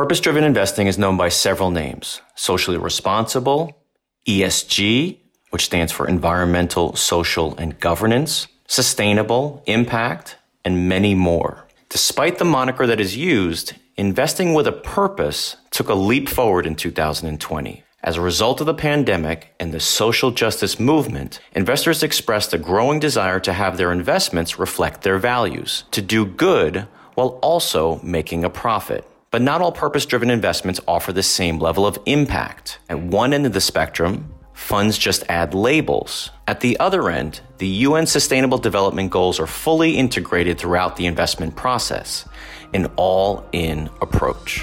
Purpose driven investing is known by several names socially responsible, ESG, which stands for environmental, social, and governance, sustainable, impact, and many more. Despite the moniker that is used, investing with a purpose took a leap forward in 2020. As a result of the pandemic and the social justice movement, investors expressed a growing desire to have their investments reflect their values, to do good while also making a profit. But not all purpose driven investments offer the same level of impact. At one end of the spectrum, funds just add labels. At the other end, the UN Sustainable Development Goals are fully integrated throughout the investment process, an all in approach.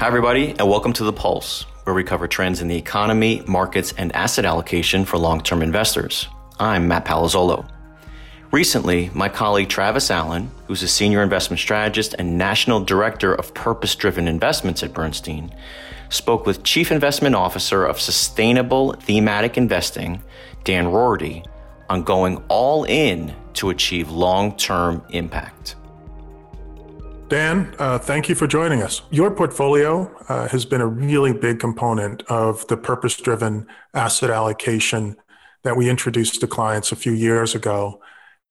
Hi, everybody, and welcome to The Pulse, where we cover trends in the economy, markets, and asset allocation for long term investors. I'm Matt Palazzolo. Recently, my colleague Travis Allen, who's a senior investment strategist and national director of purpose driven investments at Bernstein, spoke with Chief Investment Officer of Sustainable Thematic Investing, Dan Roarty, on going all in to achieve long term impact. Dan, uh, thank you for joining us. Your portfolio uh, has been a really big component of the purpose driven asset allocation that we introduced to clients a few years ago.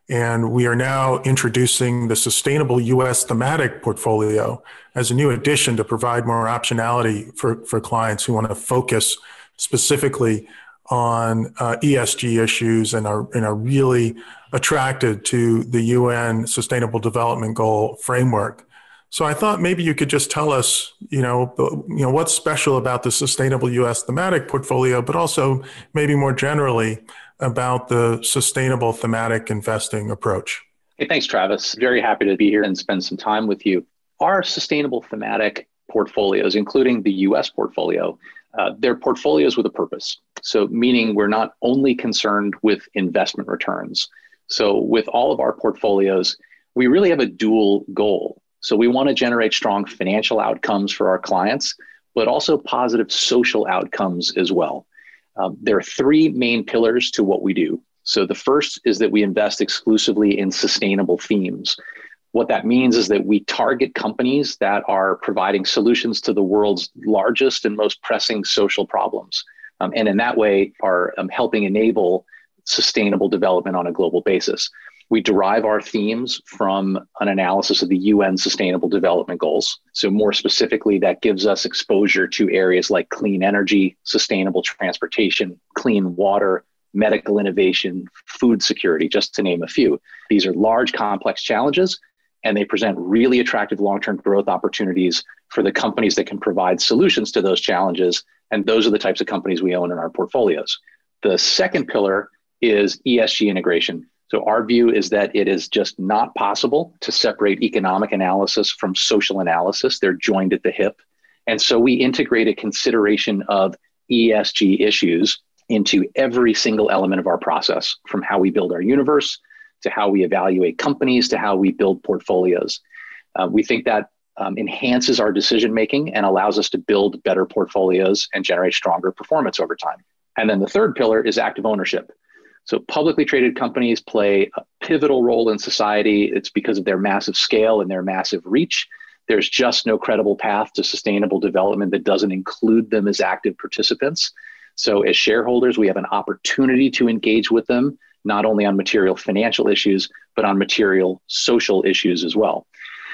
And we are now introducing the sustainable US thematic portfolio as a new addition to provide more optionality for, for clients who want to focus specifically on uh, ESG issues and are, and are really attracted to the UN Sustainable Development Goal framework. So I thought maybe you could just tell us, you know, you know what's special about the sustainable US thematic portfolio, but also maybe more generally about the sustainable thematic investing approach. Hey, thanks, Travis. Very happy to be here and spend some time with you. Our sustainable thematic portfolios, including the US portfolio, uh, they're portfolios with a purpose. So, meaning we're not only concerned with investment returns. So, with all of our portfolios, we really have a dual goal. So, we want to generate strong financial outcomes for our clients, but also positive social outcomes as well. Um, there are three main pillars to what we do. So the first is that we invest exclusively in sustainable themes. What that means is that we target companies that are providing solutions to the world's largest and most pressing social problems. Um, and in that way, are um, helping enable sustainable development on a global basis. We derive our themes from an analysis of the UN Sustainable Development Goals. So, more specifically, that gives us exposure to areas like clean energy, sustainable transportation, clean water, medical innovation, food security, just to name a few. These are large, complex challenges, and they present really attractive long term growth opportunities for the companies that can provide solutions to those challenges. And those are the types of companies we own in our portfolios. The second pillar is ESG integration. So, our view is that it is just not possible to separate economic analysis from social analysis. They're joined at the hip. And so, we integrate a consideration of ESG issues into every single element of our process, from how we build our universe to how we evaluate companies to how we build portfolios. Uh, we think that um, enhances our decision making and allows us to build better portfolios and generate stronger performance over time. And then the third pillar is active ownership. So publicly traded companies play a pivotal role in society. It's because of their massive scale and their massive reach. There's just no credible path to sustainable development that doesn't include them as active participants. So, as shareholders, we have an opportunity to engage with them, not only on material financial issues, but on material social issues as well.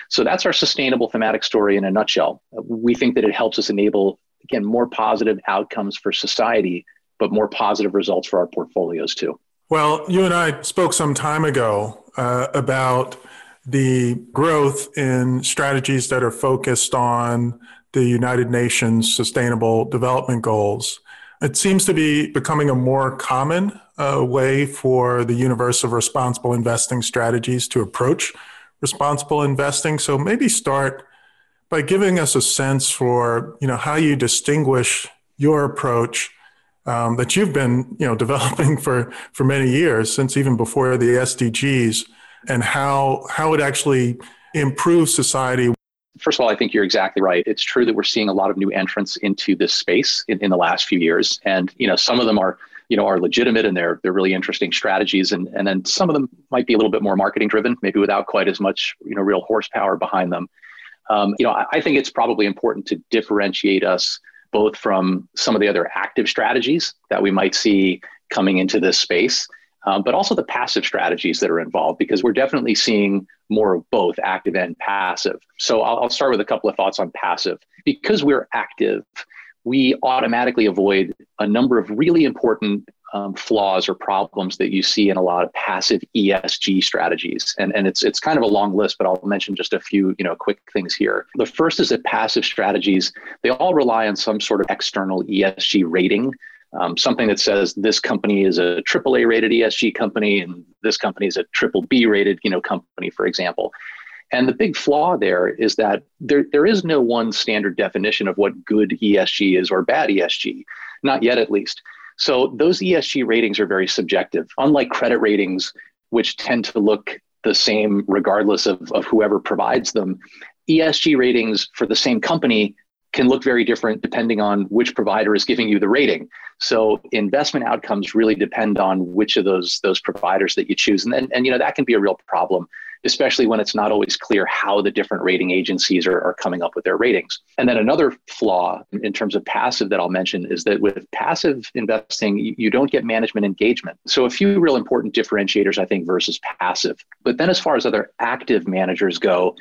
So, that's our sustainable thematic story in a nutshell. We think that it helps us enable, again, more positive outcomes for society but more positive results for our portfolios too. Well, you and I spoke some time ago uh, about the growth in strategies that are focused on the United Nations Sustainable Development Goals. It seems to be becoming a more common uh, way for the universe of responsible investing strategies to approach responsible investing. So maybe start by giving us a sense for you know how you distinguish your approach um, that you've been you know developing for for many years since even before the SDGs and how how it actually improves society. First of all, I think you're exactly right. It's true that we're seeing a lot of new entrants into this space in, in the last few years, and you know some of them are you know, are legitimate and they're they're really interesting strategies. And and then some of them might be a little bit more marketing driven, maybe without quite as much, you know, real horsepower behind them. Um, you know, I, I think it's probably important to differentiate us both from some of the other active strategies that we might see coming into this space, um, but also the passive strategies that are involved, because we're definitely seeing more of both active and passive. So I'll, I'll start with a couple of thoughts on passive. Because we're active, we automatically avoid a number of really important um, flaws or problems that you see in a lot of passive ESG strategies. And, and it's, it's kind of a long list, but I'll mention just a few you know, quick things here. The first is that passive strategies, they all rely on some sort of external ESG rating. Um, something that says this company is a AAA rated ESG company and this company is a triple B rated you know, company, for example. And the big flaw there is that there, there is no one standard definition of what good ESG is or bad ESG, not yet at least. So those ESG ratings are very subjective, unlike credit ratings, which tend to look the same regardless of, of whoever provides them. ESG ratings for the same company can look very different depending on which provider is giving you the rating. So investment outcomes really depend on which of those those providers that you choose, and and, and you know that can be a real problem especially when it's not always clear how the different rating agencies are, are coming up with their ratings. And then another flaw in terms of passive that I'll mention is that with passive investing, you, you don't get management engagement. So a few real important differentiators, I think, versus passive. But then as far as other active managers go,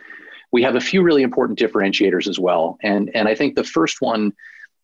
we have a few really important differentiators as well. And, and I think the first one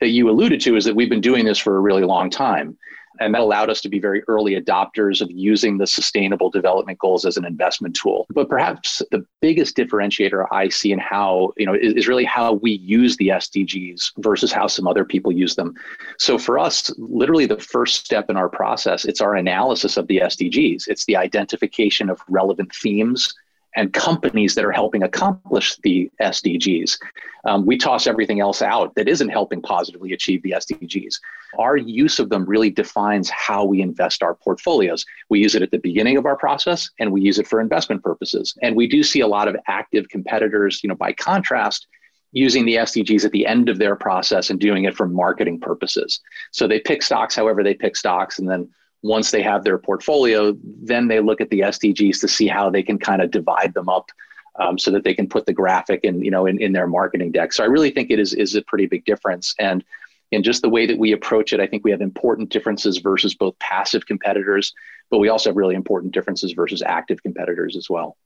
that you alluded to is that we've been doing this for a really long time. And that allowed us to be very early adopters of using the sustainable development goals as an investment tool. But perhaps the biggest differentiator I see in how, you know, is, is really how we use the SDGs versus how some other people use them. So for us, literally the first step in our process, it's our analysis of the SDGs. It's the identification of relevant themes and companies that are helping accomplish the SDGs. Um, we toss everything else out that isn't helping positively achieve the SDGs. Our use of them really defines how we invest our portfolios. We use it at the beginning of our process and we use it for investment purposes. And we do see a lot of active competitors, you know, by contrast, using the SDGs at the end of their process and doing it for marketing purposes. So they pick stocks however they pick stocks and then once they have their portfolio, then they look at the SDGs to see how they can kind of divide them up um, so that they can put the graphic in, you know, in, in their marketing deck. So I really think it is, is a pretty big difference. And in just the way that we approach it, I think we have important differences versus both passive competitors, but we also have really important differences versus active competitors as well.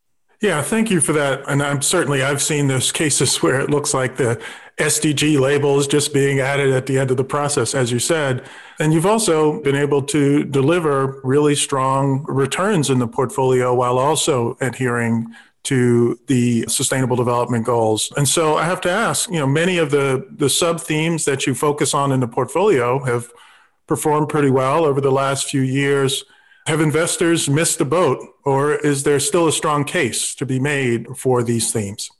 Yeah, thank you for that. And I'm certainly I've seen those cases where it looks like the SDG labels just being added at the end of the process, as you said. And you've also been able to deliver really strong returns in the portfolio while also adhering to the sustainable development goals. And so I have to ask, you know, many of the the sub themes that you focus on in the portfolio have performed pretty well over the last few years. Have investors missed the boat, or is there still a strong case to be made for these themes?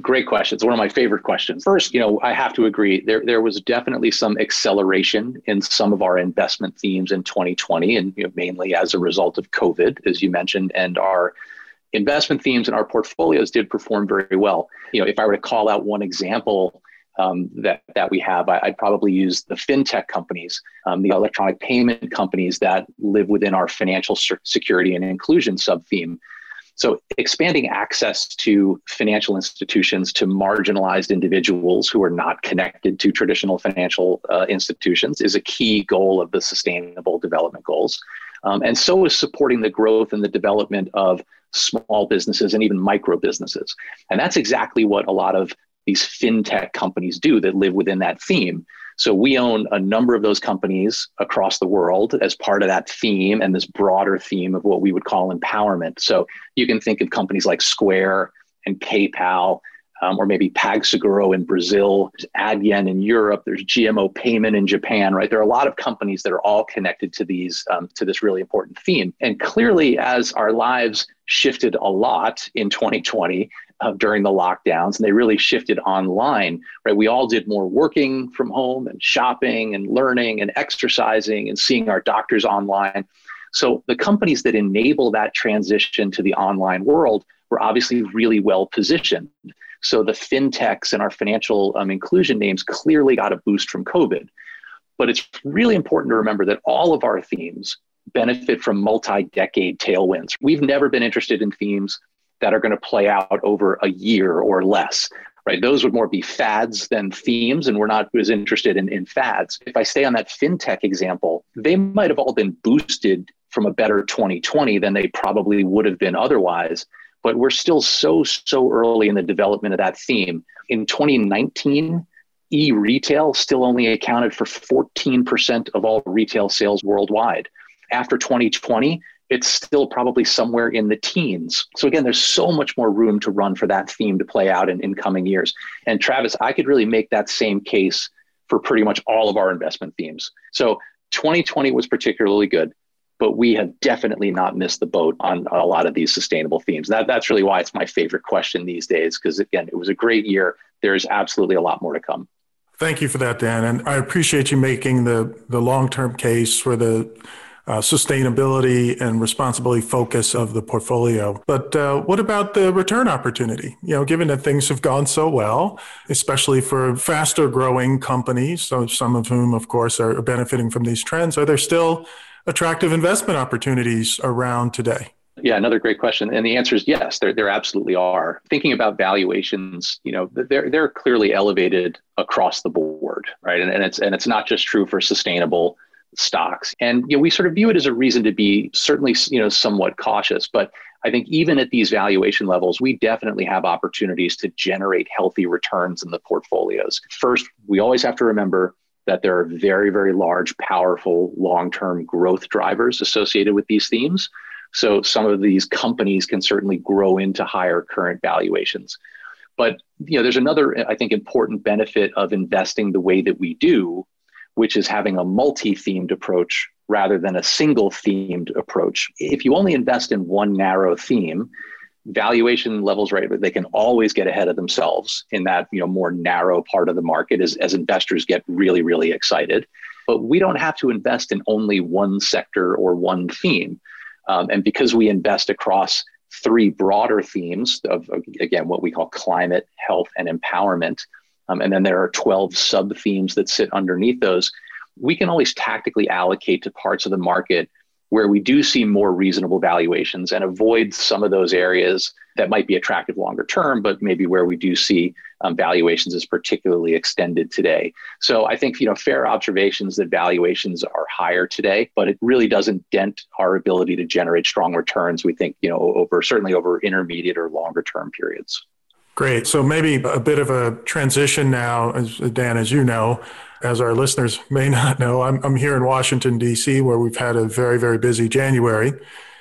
Great question. It's one of my favorite questions. First, you know, I have to agree. There, there was definitely some acceleration in some of our investment themes in 2020, and you know, mainly as a result of COVID, as you mentioned, and our investment themes and our portfolios did perform very well. You know, if I were to call out one example um, that that we have, I, would probably use the fintech companies, um, the electronic payment companies that live within our financial security and inclusion sub theme. So, expanding access to financial institutions to marginalized individuals who are not connected to traditional financial uh, institutions is a key goal of the Sustainable Development Goals. Um, and so is supporting the growth and the development of small businesses and even micro businesses. And that's exactly what a lot of these fintech companies do that live within that theme. So we own a number of those companies across the world as part of that theme and this broader theme of what we would call empowerment. So you can think of companies like Square and PayPal, um, or maybe PagSeguro in Brazil, Adyen in Europe, there's GMO Payment in Japan, right? There are a lot of companies that are all connected to these um, to this really important theme. And clearly, as our lives shifted a lot in 2020, uh, during the lockdowns, and they really shifted online. Right, we all did more working from home and shopping and learning and exercising and seeing our doctors online. So the companies that enable that transition to the online world were obviously really well positioned. So the fintechs and our financial um, inclusion names clearly got a boost from COVID. But it's really important to remember that all of our themes benefit from multi decade tailwinds. We've never been interested in themes that are going to play out over a year or less. Right, those would more be fads than themes, and we're not as interested in, in fads. If I stay on that fintech example, they might have all been boosted from a better 2020 than they probably would have been otherwise. But we're still so, so early in the development of that theme. In 2019, e retail still only accounted for 14% of all retail sales worldwide. After 2020, it's still probably somewhere in the teens. So again, there's so much more room to run for that theme to play out in, in coming years. And Travis, I could really make that same case for pretty much all of our investment themes. So 2020 was particularly good, but we have definitely not missed the boat on a lot of these sustainable themes. That, that's really why it's my favorite question these days, because again, it was a great year. There's absolutely a lot more to come. Thank you for that, Dan. And I appreciate you making the, the long term case for the uh, sustainability and responsibility focus of the portfolio. But uh, what about the return opportunity? You know, given that things have gone so well, especially for faster growing companies, so some of whom, of course, are benefiting from these trends, are there still attractive investment opportunities around today? Yeah, another great question. And the answer is yes, there, there absolutely are. Thinking about valuations, you know, they're, they're clearly elevated across the board, right? And, and, it's, and it's not just true for sustainable stocks. And you know, we sort of view it as a reason to be certainly you know somewhat cautious. But I think even at these valuation levels, we definitely have opportunities to generate healthy returns in the portfolios. First, we always have to remember that there are very, very large, powerful long-term growth drivers associated with these themes. So some of these companies can certainly grow into higher current valuations. But you know, there's another, I think, important benefit of investing the way that we do, which is having a multi-themed approach rather than a single themed approach. If you only invest in one narrow theme, valuation levels right they can always get ahead of themselves in that you know more narrow part of the market as, as investors get really really excited but we don't have to invest in only one sector or one theme um, and because we invest across three broader themes of again what we call climate health and empowerment um, and then there are 12 sub themes that sit underneath those. We can always tactically allocate to parts of the market where we do see more reasonable valuations and avoid some of those areas that might be attractive longer term, but maybe where we do see um, valuations as particularly extended today. So I think you know fair observations that valuations are higher today, but it really doesn't dent our ability to generate strong returns. We think you know over certainly over intermediate or longer term periods. Great. So maybe a bit of a transition now, as Dan, as you know, as our listeners may not know, I'm, I'm here in Washington, D.C., where we've had a very, very busy January.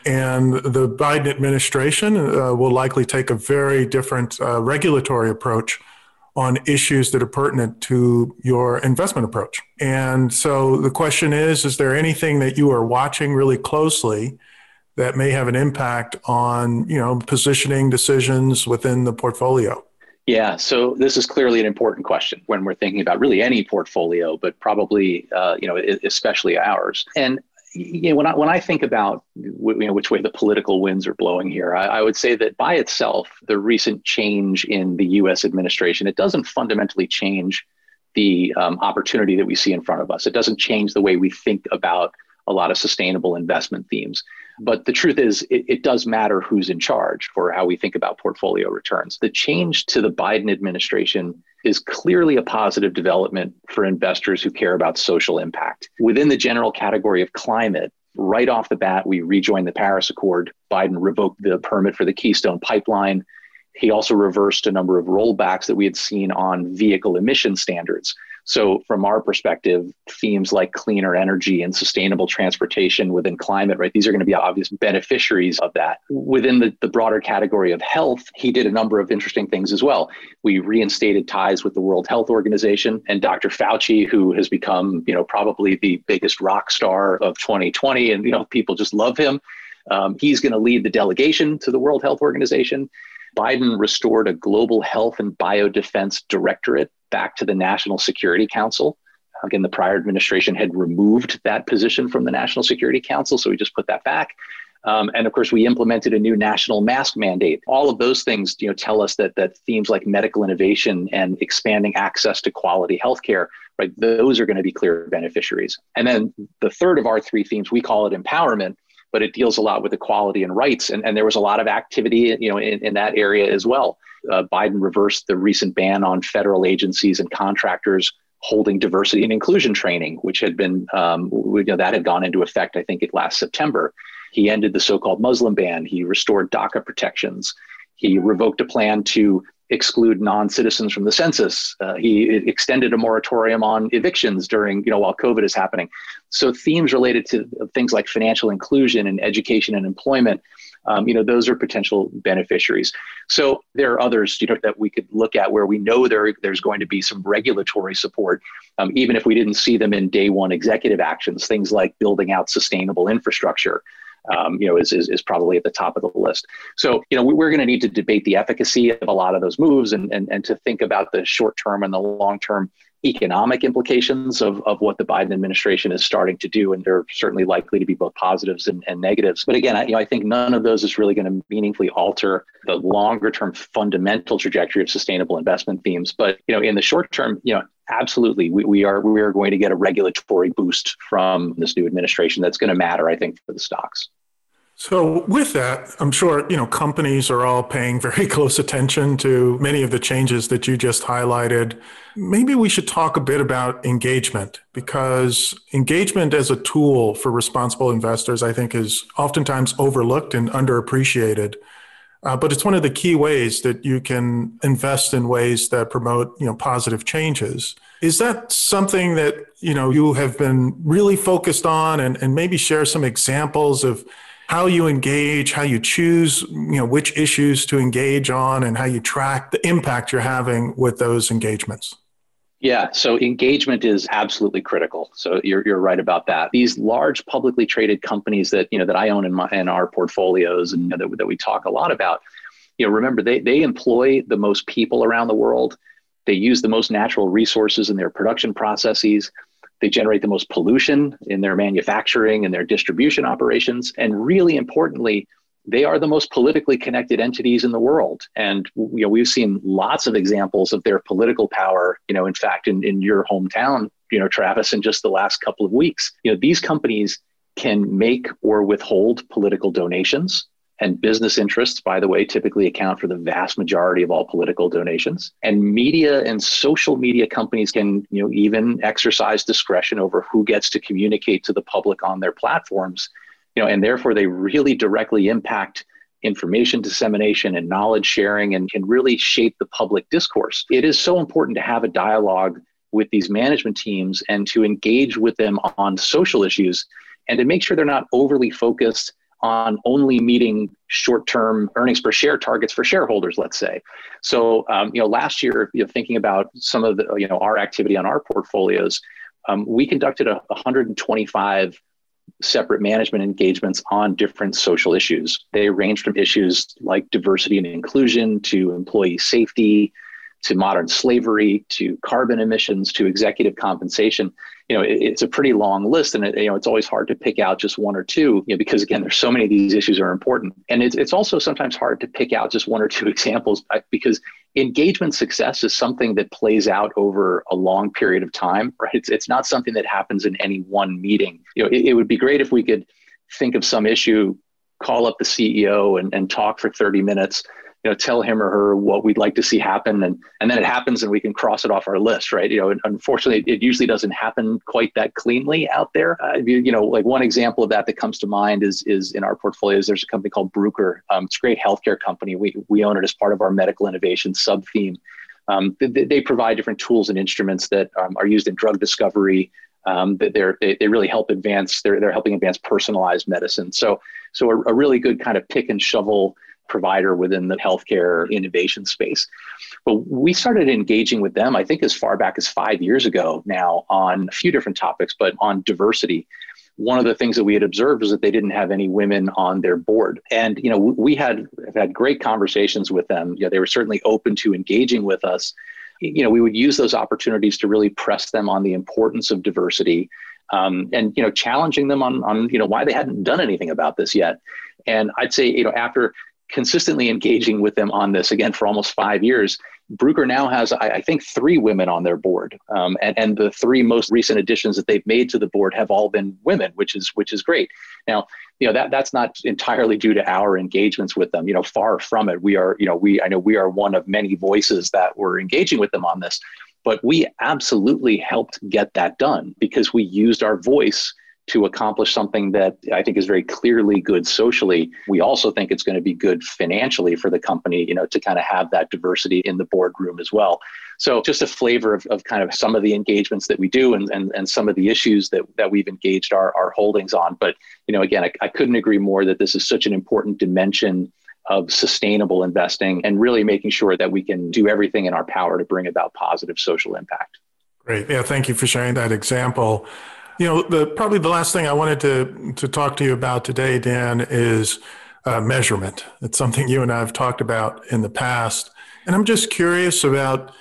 And the Biden administration uh, will likely take a very different uh, regulatory approach on issues that are pertinent to your investment approach. And so the question is Is there anything that you are watching really closely that may have an impact on you know positioning decisions within the portfolio yeah so this is clearly an important question when we're thinking about really any portfolio but probably uh, you know especially ours and you know, when I when I think about you know, which way the political winds are blowing here, I, I, would say that by itself, the recent change in the U.S. administration it doesn't fundamentally change the um, opportunity that we see in front of us. It doesn't change the way we think about a lot of sustainable investment themes. Hmm. But the truth is, it, it, does matter who's in charge for how we think about portfolio returns. The change to the Biden administration is clearly a positive development for investors who care about social impact. Within the general category of climate, right off the bat, we rejoined the Paris Accord. Biden revoked the permit for the Keystone Pipeline. He also reversed a number of rollbacks that we had seen on vehicle emission standards. So, from our perspective, themes like cleaner energy and sustainable transportation within climate, right, these are going to be obvious beneficiaries of that. Within the, the broader category of health, he did a number of interesting things as well. We reinstated ties with the World Health Organization and Dr. Fauci, who has become, you know, probably the biggest rock star of 2020, and you know, people just love him. Um, he's going to lead the delegation to the World Health Organization. Biden restored a global health and biodefense directorate back to the National Security Council. Again, the prior administration had removed that position from the National Security Council, so we just put that back. Um, and of course, we implemented a new national mask mandate. All of those things, you know, tell us that that themes like medical innovation and expanding access to quality healthcare right? Those are going to be clear beneficiaries. And then the third of our three themes, we call it empowerment, but it deals a lot with equality and rights. And, and there was a lot of activity, you know, in, in that area as well. Uh, Biden reversed the recent ban on federal agencies and contractors holding diversity and inclusion training, which had been, um, you know, that had gone into effect, I think, at last September. He ended the so called Muslim ban. He restored DACA protections. He revoked a plan to exclude non-citizens from the census. Uh, he extended a moratorium on evictions during, you know, while COVID is happening. So themes related to things like financial inclusion and education and employment, um, you know, those are potential beneficiaries. So there are others, you know, that we could look at where we know there there's going to be some regulatory support, um, even if we didn't see them in day one executive actions. Things like building out sustainable infrastructure um, you know, is, is, is, probably at the top of the list. So, you know, we, are going to need to debate the efficacy of a lot of those moves and, and, and to think about the short term and the long term economic implications of, of what the Biden administration is starting to do. And they are certainly likely to be both positives and, and negatives. But again, I, you know, I think none of those is really going to meaningfully alter the longer term fundamental trajectory of sustainable investment themes. But, you know, in the short term, you know, absolutely we, we are we are going to get a regulatory boost from this new administration that's going to matter i think for the stocks so with that i'm sure you know companies are all paying very close attention to many of the changes that you just highlighted. Maybe we should talk a bit about engagement because engagement as a tool for responsible investors i think is oftentimes overlooked and underappreciated. Uh, but it's one of the key ways that you can invest in ways that promote, you know, positive changes. Is that something that, you know, you have been really focused on? And, and maybe share some examples of how you engage, how you choose, you know, which issues to engage on and how you track the impact you're having with those engagements? Yeah, so engagement is absolutely critical. So you're, you're right about that. These large publicly traded companies that you know that I own in my in our portfolios and that, that we talk a lot about, you know, remember they they employ the most people around the world. They use the most natural resources in their production processes. They generate the most pollution in their manufacturing and their distribution operations. And really importantly, they are the most politically connected entities in the world. And you know, we've seen lots of examples of their political power, you know, in fact, in, in your hometown, you know, Travis, in just the last couple of weeks. You know, these companies can make or withhold political donations. And business interests, by the way, typically account for the vast majority of all political donations. And media and social media companies can, you know, even exercise discretion over who gets to communicate to the public on their platforms you know, and therefore they really directly impact information dissemination and knowledge sharing and can really shape the public discourse. It is so important to have a dialogue with these management teams and to engage with them on social issues and to make sure they're not overly focused on only meeting short-term earnings per share targets for shareholders let's say so um, you know last year you know, thinking about some of the you know our activity on our portfolios um, we conducted a 125 separate management engagements on different social issues. They range from issues like diversity and inclusion to employee safety to modern slavery to carbon emissions to executive compensation. You know it, it's a pretty long list and it, you know it's always hard to pick out just one or two you know because again there's so many of these issues are important. And it's, it's also sometimes hard to pick out just one or two examples because engagement success is something that plays out over a long period of time right? It's, it's not something that happens in any one meeting. You know it, it would be great if we could think of some issue call up the ceo and, and talk for 30 minutes you know tell him or her what we'd like to see happen and and then it happens and we can cross it off our list right? You know unfortunately it usually doesn't happen quite that cleanly out there. Uh, you, you, know like one example of that that comes to mind is is in our portfolios there's a company called Bruker. Um, it's a great healthcare company. We we own it as part of our medical innovation sub theme um, they, they, provide different tools and instruments that um, are used in drug discovery um, they're, they, they really help advance they're, they're helping advance personalized medicine. So so a, a really good kind of pick and shovel provider within the healthcare innovation space. But we started engaging with them, I think, as far back as five years ago now on a few different topics, but on diversity. One of the things that we had observed was that they didn't have any women on their board. And, you know, we had had great conversations with them. You know, they were certainly open to engaging with us. You know, we would use those opportunities to really press them on the importance of diversity um, and you know challenging them on on you know why they hadn't done anything about this yet and i'd say you know after consistently engaging with them on this again for almost five years. Bruker now has, I, I think, three women on their board, um, and and the three most recent additions that they've made to the board have all been women, which is which is great. Now, you know that that's not entirely due to our engagements with them. You know, far from it. We are, you know, we I know we are one of many voices that were engaging with them on this, but we absolutely helped get that done because we used our voice to accomplish something that I think is very clearly good socially. We also think it's going to be good financially for the company, you know, to kind of have that diversity in the boardroom as well. So just a flavor of, of kind of some of the engagements that we do and, and, and some of the issues that, that we've engaged our, our holdings on. But, you know, again, I, I couldn't agree more that this is such an important dimension of sustainable investing and really making sure that we can do everything in our power to bring about positive social impact. Great. Yeah, thank you for sharing that example. You know, the probably the last thing I wanted to to talk to you about today, Dan, is uh, measurement. It's something you and I have talked about in the past, and I'm just curious about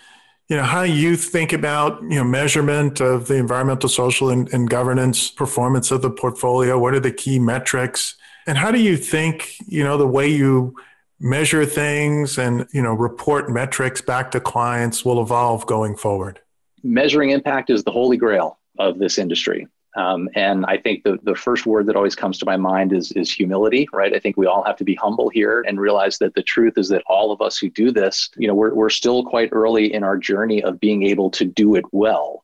you know how you think about you know measurement of the environmental, social, and, and governance performance of the portfolio. What are the key metrics, and how do you think you know the way you measure things and you know report metrics back to clients will evolve going forward? Measuring impact is the holy grail of this industry. Um, and I think the, the first word that always comes to my mind is, is humility, right? I think we all have to be humble here and realize that the truth is that all of us who do this, you know, we're, we're still quite early in our journey of being able to do it well.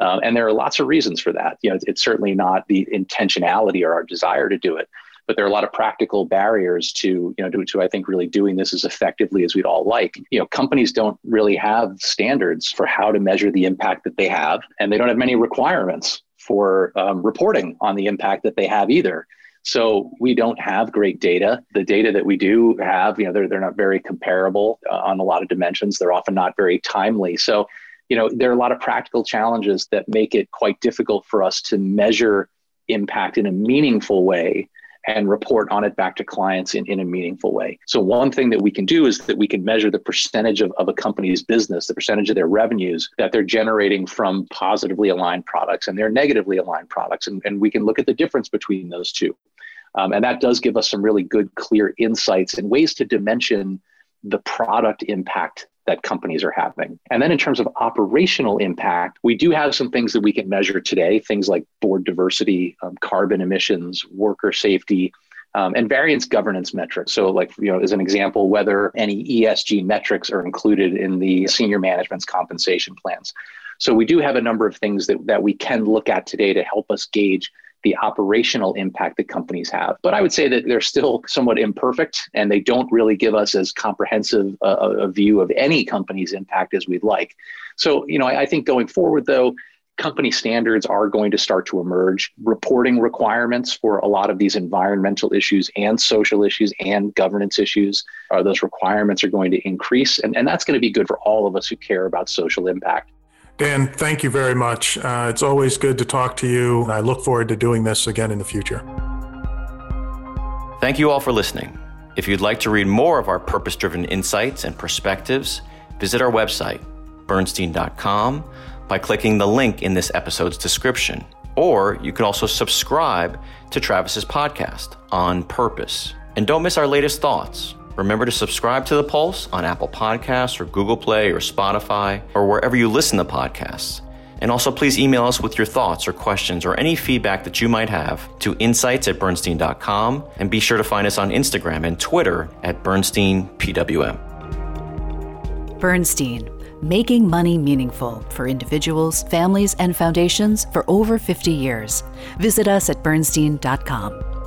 Um, and there are lots of reasons for that. You know, it's, it's certainly not the intentionality or our desire to do it, but there are a lot of practical barriers to you know to, to i think really doing this as effectively as we'd all like you know companies don't really have standards for how to measure the impact that they have and they don't have many requirements for um, reporting on the impact that they have either so we don't have great data. The data that we do have, you know, they're, they're not very comparable uh, on a lot of dimensions. They're often not very timely. So, you know, there are a lot of practical challenges that make it quite difficult for us to measure impact in a meaningful way and report on it back to clients in, in a meaningful way. So, one thing that we can do is that we can measure the percentage of, of a company's business, the percentage of their revenues that they're generating from positively aligned products and their negatively aligned products. And, and we can look at the difference between those two. Um, and that does give us some really good, clear insights and ways to dimension the product impact that companies are having. And then in terms of operational impact, we do have some things that we can measure today, things like board diversity, um, carbon emissions, worker safety, um, and variance governance metrics. So, like, you know, as an example, whether any ESG metrics are included in the senior management's compensation plans. So, we do have a number of things that, that we can look at today to help us gauge the operational impact that companies have. But I would say that they're still somewhat imperfect and they don't really give us as comprehensive a, a view of any company's impact as we'd like. So, you know, I, I think going forward, though, company standards are going to start to emerge. Reporting requirements for a lot of these environmental issues and social issues and governance issues, uh, those requirements are going to increase. And, and that's going to be good for all of us who care about social impact. Dan, thank you very much. Uh, it's always good to talk to you. I look forward to doing this again in the future. Thank you all for listening. If you'd like to read more of our purpose driven insights and perspectives, visit our website, bernstein.com, by clicking the link in this episode's description. Or you can also subscribe to Travis's podcast, On Purpose. And don't miss our latest thoughts. Remember to subscribe to The Pulse on Apple Podcasts or Google Play or Spotify or wherever you listen to podcasts. And also, please email us with your thoughts or questions or any feedback that you might have to insights at bernstein.com. And be sure to find us on Instagram and Twitter at BernsteinPWM. Bernstein, making money meaningful for individuals, families, and foundations for over 50 years. Visit us at bernstein.com.